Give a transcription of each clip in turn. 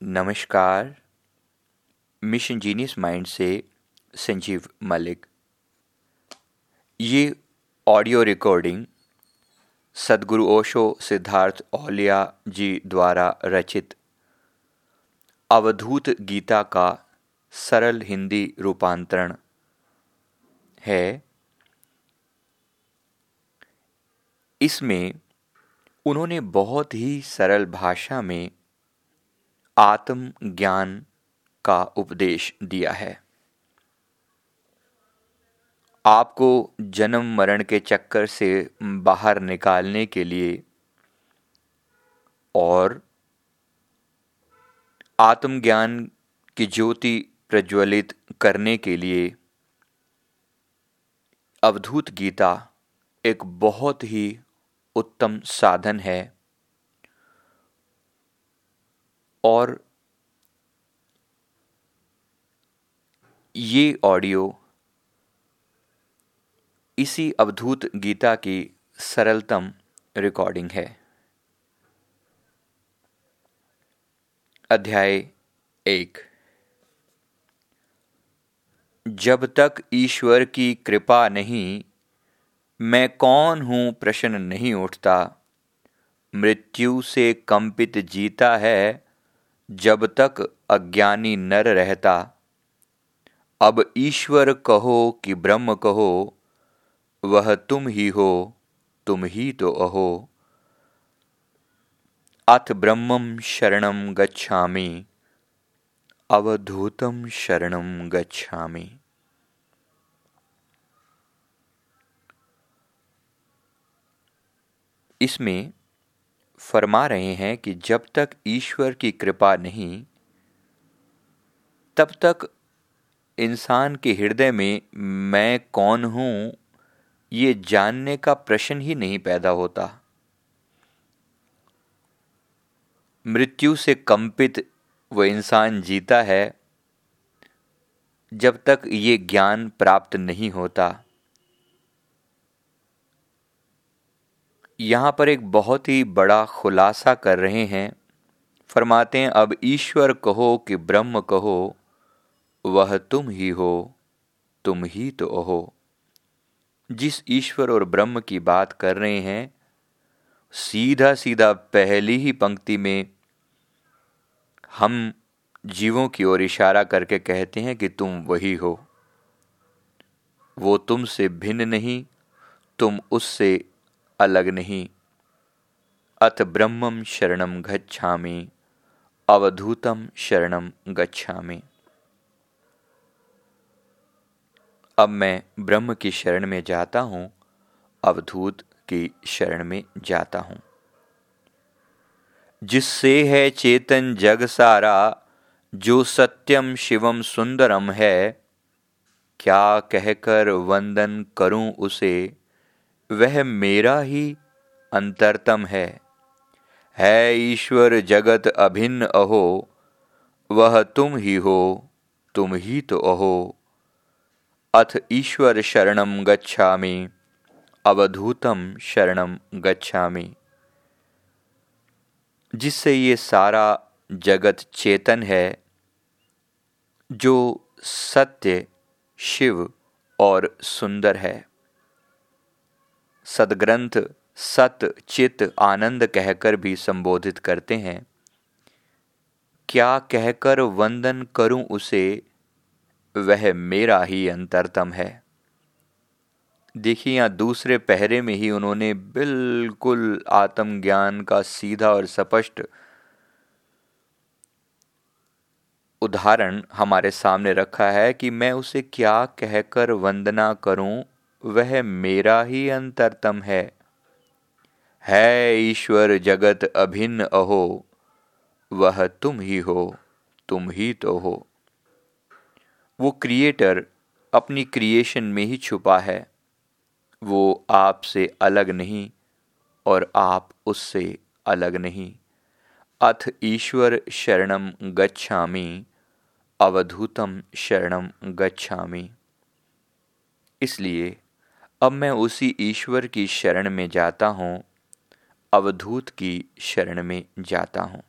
नमस्कार। Mission genius mind से संजीव मलिक। ये ऑडियो रिकॉर्डिंग सदगुरु ओशो सिद्धार्थ औलिया जी द्वारा रचित अवधूत गीता का सरल हिंदी रूपांतरण है। इसमें उन्होंने बहुत ही सरल भाषा में आत्म ज्ञान का उपदेश दिया है। आपको जन्म मरण के चक्कर से बाहर निकालने के लिए और आत्मज्ञान की ज्योति प्रज्वलित करने के लिए अवधूत गीता एक बहुत ही उत्तम साधन है। और ये ऑडियो इसी अवधूत गीता की सरलतम रिकॉर्डिंग है। अध्याय एक। जब तक ईश्वर की कृपा नहीं, मैं कौन हूँ प्रश्न नहीं उठता। मृत्यु से कंपित जीता है जब तक अज्ञानी नर रहता, अब ईश्वर कहो कि ब्रह्म कहो, वह तुम ही हो, तुम ही तो अहो। अथ ब्रह्मम शरणम गच्छामि अवधूतम शरणम गच्छामि। इसमें फरमा रहे हैं कि जब तक ईश्वर की कृपा नहीं, तब तक इंसान के हृदय में मैं कौन हूँ, ये जानने का प्रश्न ही नहीं पैदा होता। मृत्यु से कंपित वह इंसान जीता है, जब तक ये ज्ञान प्राप्त नहीं होता। यहाँ पर एक बहुत ही बड़ा खुलासा कर रहे हैं। फरमाते हैं, अब ईश्वर कहो कि ब्रह्म कहो, वह तुम ही हो, तुम ही तो हो जिस ईश्वर और ब्रह्म की बात कर रहे हैं सीधा सीधा पहली ही पंक्ति में हम जीवों की ओर इशारा करके कहते हैं कि तुम वही हो। वो तुमसे भिन्न नहीं, तुम उससे अलग नहीं। अथ ब्रह्मम शरणम गच्छामि अवधूतम शरणम गच्छा अब मैं ब्रह्म की शरण में जाता हूँ, अवधूत की शरण में जाता हूँ। जिससे है चेतन जग सारा, जो सत्यम शिवम सुंदरम है, क्या कहकर वंदन करूँ उसे? वह मेरा ही अंतरतम है। है ईश्वर जगत अभिन्न अहो, वह तुम ही हो, तुम ही तो अहो। अथ ईश्वर शरणम गच्छामि, अवधूतम शरण गच्छा जिससे ये सारा जगत चेतन है, जो सत्य, शिव और सुंदर है। सदग्रंथ सत चित आनंद कहकर भी संबोधित करते हैं। क्या कहकर वंदन करूँ उसे, वह मेरा ही अंतरतम है। देखिए, यहाँ दूसरे पहरे में ही उन्होंने बिल्कुल आत्मज्ञान का सीधा और स्पष्ट उदाहरण हमारे सामने रखा है कि मैं उसे क्या कहकर वंदना करूँ वह मेरा ही अंतरतम है। है ईश्वर जगत अभिन्न अहो, वह तुम ही हो, तुम ही तो हो। वो क्रिएटर अपनी क्रिएशन में ही छुपा है। वो आपसे अलग नहीं और आप उससे अलग नहीं। अथ ईश्वर शरणम गच्छामि, अवधूतम शरणम गच्छामि। इसलिए अब मैं उसी ईश्वर की शरण में जाता हूँ, अवधूत की शरण में जाता हूँ।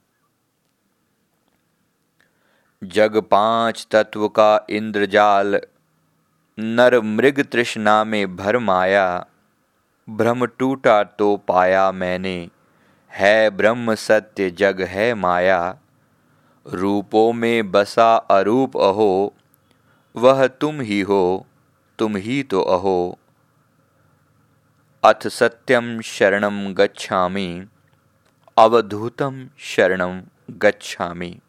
जग पाँच तत्व का इंद्रजाल, नर मृग तृष्णा में भर माया भ्रम टूटा तो पाया मैंने, है ब्रह्म सत्य जग है माया। रूपों में बसा अरूप अहो, वह तुम ही हो, तुम ही तो अहो। अथ सत्यम शरणम गच्छा अवधूतम शरण गच्छामि।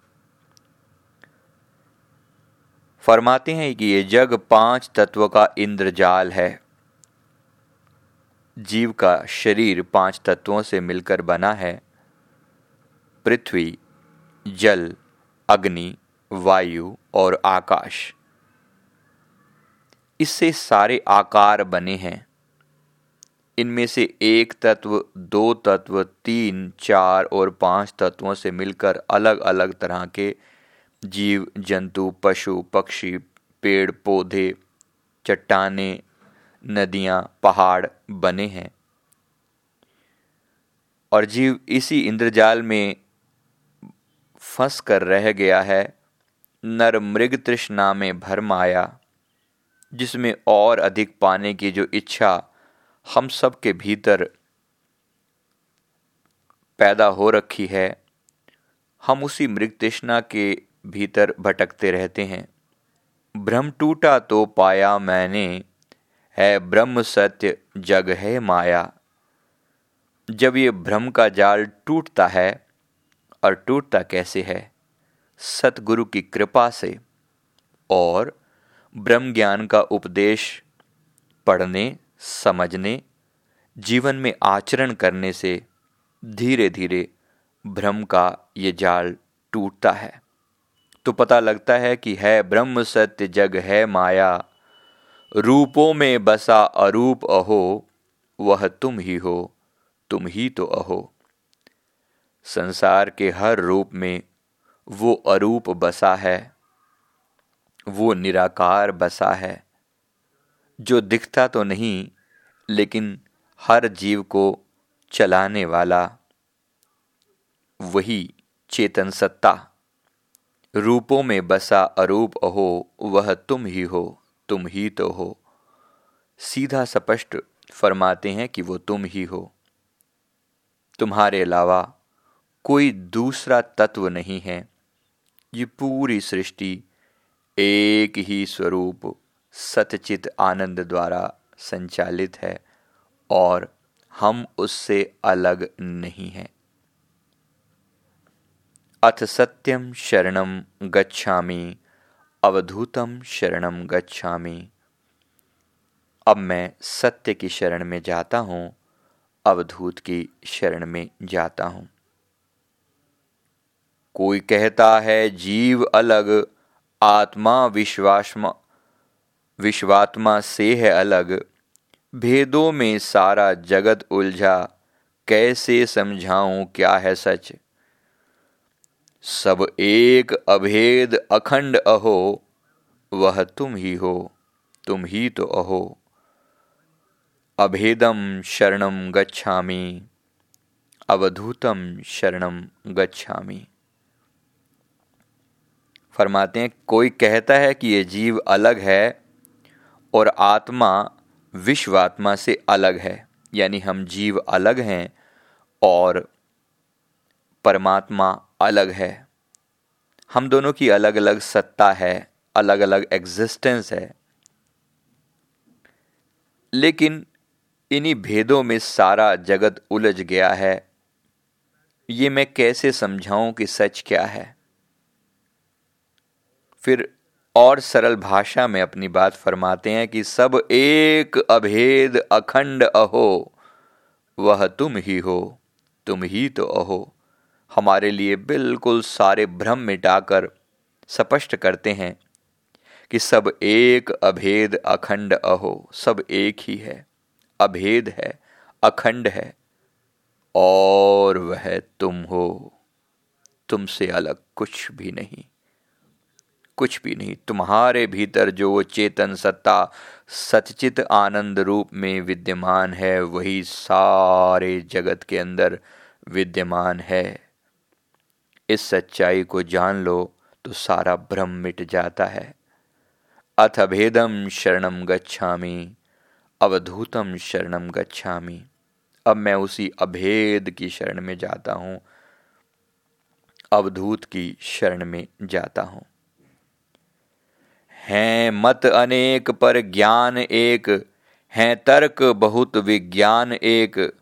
फरमाते हैं कि ये जग पाँच तत्व का इंद्रजाल है। जीव का शरीर पाँच तत्वों से मिलकर बना है। पृथ्वी, जल, अग्नि, वायु और आकाश। इससे सारे आकार बने हैं। इनमें से एक तत्व, दो तत्व, तीन, चार और पाँच तत्वों से मिलकर अलग अलग तरह के जीव, जंतु, पशु, पक्षी, पेड़, पौधे, चट्टाने, नदियाँ, पहाड़ बने हैं। और जीव इसी इंद्रजाल में फंस कर रह गया है। नर मृग तृष्णा में भर माया, जिसमें और अधिक पाने की जो इच्छा हम सब के भीतर पैदा हो रखी है, हम उसी मृग तृष्णा के भीतर भटकते रहते हैं। भ्रम टूटा तो पाया मैंने, है ब्रह्म सत्य जग है माया। जब ये भ्रम का जाल टूटता है, और टूटता कैसे है? सतगुरु की कृपा से। और ब्रह्म ज्ञान का उपदेश पढ़ने समझने, जीवन में आचरण करने से धीरे धीरे भ्रम का ये जाल टूटता है। तो पता लगता है कि है ब्रह्म, सत्य, जग, है माया। रूपों में बसा अरूप अहो, वह तुम ही हो, तुम ही तो अहो। संसार के हर रूप में वो अरूप बसा है, वो निराकार बसा है। जो दिखता तो नहीं, लेकिन हर जीव को चलाने वाला वही चेतन सत्ता। रूपों में बसा अरूप अहो, वह तुम ही हो, तुम ही तो हो। सीधा स्पष्ट फरमाते हैं कि वो तुम ही हो। तुम्हारे अलावा कोई दूसरा तत्व नहीं है। ये पूरी सृष्टि एक ही स्वरूप सतचित आनंद द्वारा संचालित है और हम उससे अलग नहीं हैं। अथ सत्यम शरणम गच्छामि, अवधूतम शरणम गच्छामि। अब मैं सत्य की शरण में जाता हूँ, अवधूत की शरण में जाता हूँ। कोई कहता है, जीव अलग, आत्मा विश्वासमा विश्वात्मा से है अलग। भेदों में सारा जगत उलझा, कैसे समझाऊं क्या है सच? सब एक अभेद अखंड अहो, वह तुम ही हो, तुम ही तो अहो। अभेदम शरणम गच्छामि अवधूतम शरणम गच्छामि। फरमाते हैं, कोई कहता है कि ये जीव अलग है और आत्मा विश्वात्मा से अलग है, यानी हम जीव अलग हैं और परमात्मा अलग है। हम दोनों की अलग अलग सत्ता है अलग अलग एग्जिस्टेंस है। लेकिन इन्हीं भेदों में सारा जगत उलझ गया है। ये मैं कैसे समझाऊं कि सच क्या है? फिर और सरल भाषा में अपनी बात फरमाते हैं कि सब एक अभेद अखंड अहो, वह तुम ही हो, तुम ही तो अहो। हमारे लिए बिल्कुल सारे भ्रम मिटाकर स्पष्ट करते हैं कि सब एक अभेद अखंड अहो, सब एक ही है, अभेद है, अखंड है, और वह तुम हो, तुमसे अलग कुछ भी नहीं। कुछ भी नहीं। तुम्हारे भीतर जो चेतन सत्ता, सचचित आनंद रूप में विद्यमान है, वही सारे जगत के अंदर विद्यमान है। इस सच्चाई को जान लो तो सारा भ्रम मिट जाता है। अथ अभेदम शरणम गच्छामी अवधूतम शरणम गच्छामी। अब मैं उसी अभेद की शरण में जाता हूँ, अवधूत की शरण में जाता हूँ। हैं मत अनेक पर ज्ञान एक, हैं तर्क बहुत विज्ञान एक।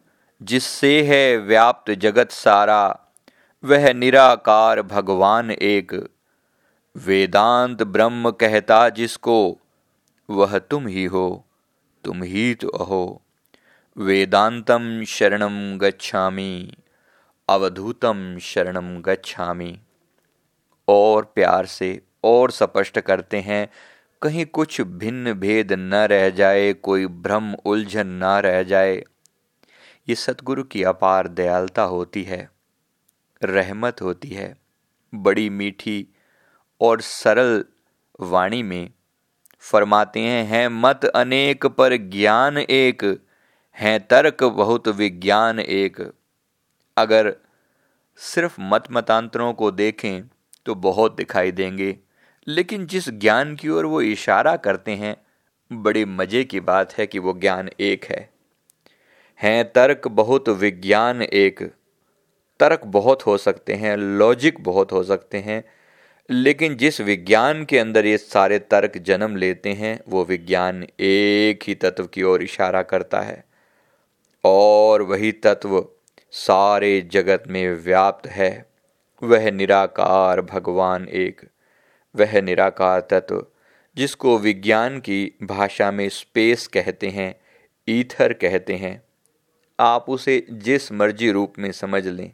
जिससे है व्याप्त जगत सारा, वह निराकार भगवान एक। वेदांत ब्रह्म कहता जिसको, वह तुम ही हो, तुम ही तो अहो। वेदांतम शरणम गच्छामि, अवधूतम शरणम गच्छामि। और प्यार से और स्पष्ट करते हैं, कहीं कुछ भिन्न भेद न रह जाए, कोई भ्रम उलझन न रह जाए। ये सतगुरु की अपार दयालता होती है, रहमत होती है। बड़ी मीठी और सरल वाणी में फरमाते हैं हैं मत अनेक पर ज्ञान एक, हैं तर्क बहुत विज्ञान एक। अगर सिर्फ़ मत मतांतरों को देखें तो बहुत दिखाई देंगे। लेकिन जिस ज्ञान की ओर वो इशारा करते हैं, बड़ी मज़े की बात है कि वो ज्ञान एक है। हैं, तर्क बहुत, विज्ञान एक। तर्क बहुत हो सकते हैं, लॉजिक बहुत हो सकते हैं, लेकिन जिस विज्ञान के अंदर ये सारे तर्क जन्म लेते हैं, वो विज्ञान एक ही तत्व की ओर इशारा करता है। और वही तत्व सारे जगत में व्याप्त है। वह निराकार भगवान एक। वह निराकार तत्व, जिसको विज्ञान की भाषा में स्पेस कहते हैं, ईथर कहते हैं। आप उसे जिस मर्ज़ी रूप में समझ लें।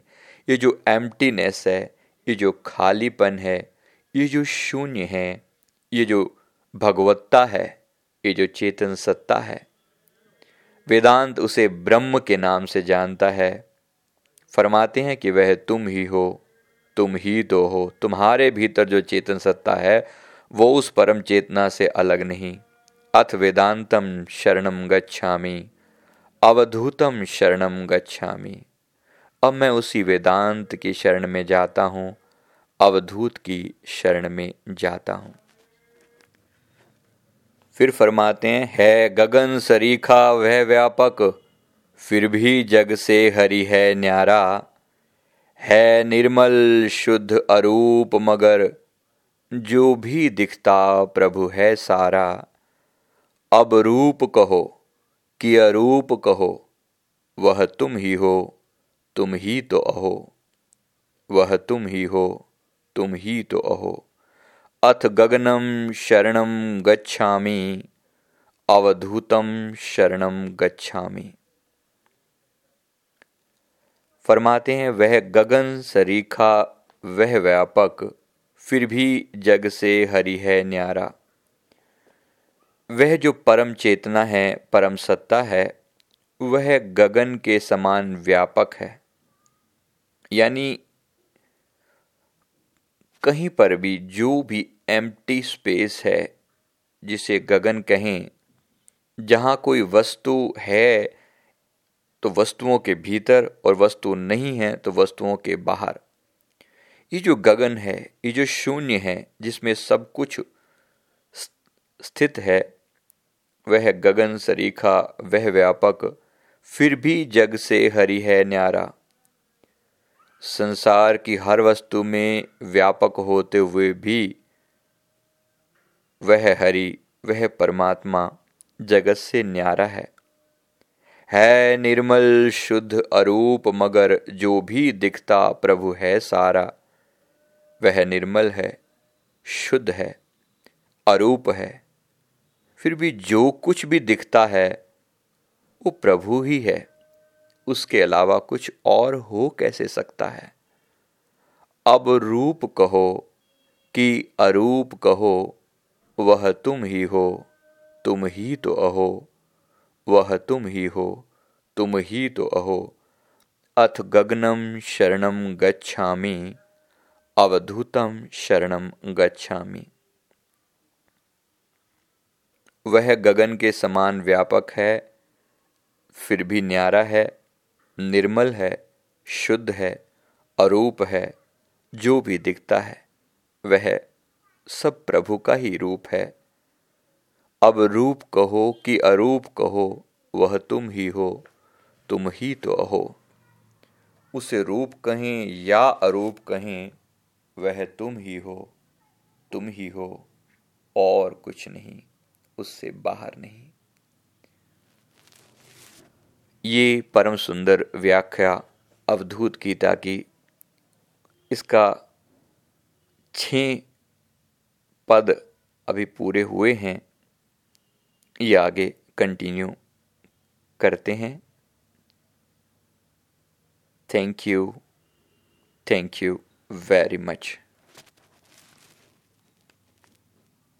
ये जो एम्प्टीनेस है, ये जो खालीपन है, ये जो शून्य है, ये जो भगवत्ता है, ये जो चेतन सत्ता है। वेदांत उसे ब्रह्म के नाम से जानता है। फरमाते हैं कि वह तुम ही हो। तुम ही तो हो। तुम्हारे भीतर जो चेतन सत्ता है, वो उस परम चेतना से अलग नहीं। अथ वेदांतम शरणम गच्छामी। अवधूतम शरणम गच्छामी। अब मैं उसी वेदांत की शरण में जाता हूँ, अवधूत की शरण में जाता हूँ। फिर फरमाते हैं, है गगन सरीखा, वह व्यापक। फिर भी जग से हरि है न्यारा। है निर्मल शुद्ध अरूप मगर, जो भी दिखता प्रभु है सारा। अब रूप कहो कि अरूप कहो, वह तुम ही हो, तुम ही तो अहो। वह तुम ही हो, तुम ही तो अहो। अथ गगनम शरणम गच्छामि, अवधूतम शरणम गच्छामि। फरमाते हैं, वह गगन सरीखा, वह व्यापक, फिर भी जग से हरि है न्यारा। वह जो परम चेतना है, परम सत्ता है, वह गगन के समान व्यापक है। यानी, कहीं पर भी जो भी एम्प्टी स्पेस है, जिसे गगन कहें, जहाँ कोई वस्तु है तो वस्तुओं के भीतर और वस्तु नहीं है तो वस्तुओं के बाहर। ये जो गगन है, ये जो शून्य है, जिसमें सब कुछ स्थित है, वह गगन सरीखा, वह व्यापक, फिर भी जग से हरि है न्यारा। संसार की हर वस्तु में व्यापक होते हुए भी वह हरि, वह परमात्मा जगत से न्यारा है। है निर्मल शुद्ध अरूप, मगर जो भी दिखता प्रभु है सारा। वह निर्मल है, शुद्ध है, अरूप है। फिर भी जो कुछ भी दिखता है, वो प्रभु ही है। उसके अलावा कुछ और हो कैसे सकता है? अब रूप कहो कि अरूप कहो, वह तुम ही हो, तुम ही तो अहो। वह तुम ही हो, तुम ही तो अहो। अथ गगनम शरणम गच्छामि अवधूतम शरणम गच्छामि। वह गगन के समान व्यापक है, फिर भी न्यारा है, निर्मल है, शुद्ध है, अरूप है, जो भी दिखता है, वह सब प्रभु का ही रूप है। अब रूप कहो कि अरूप कहो, वह तुम ही हो, तुम ही तो अहो। उसे रूप कहें या अरूप कहें, वह तुम ही हो, तुम ही हो, और कुछ नहीं, उससे बाहर नहीं। ये परम सुंदर व्याख्या अवधूत गीता की, इसका छ पद अभी पूरे हुए हैं। ये आगे कंटिन्यू करते हैं। Thank you thank you very much.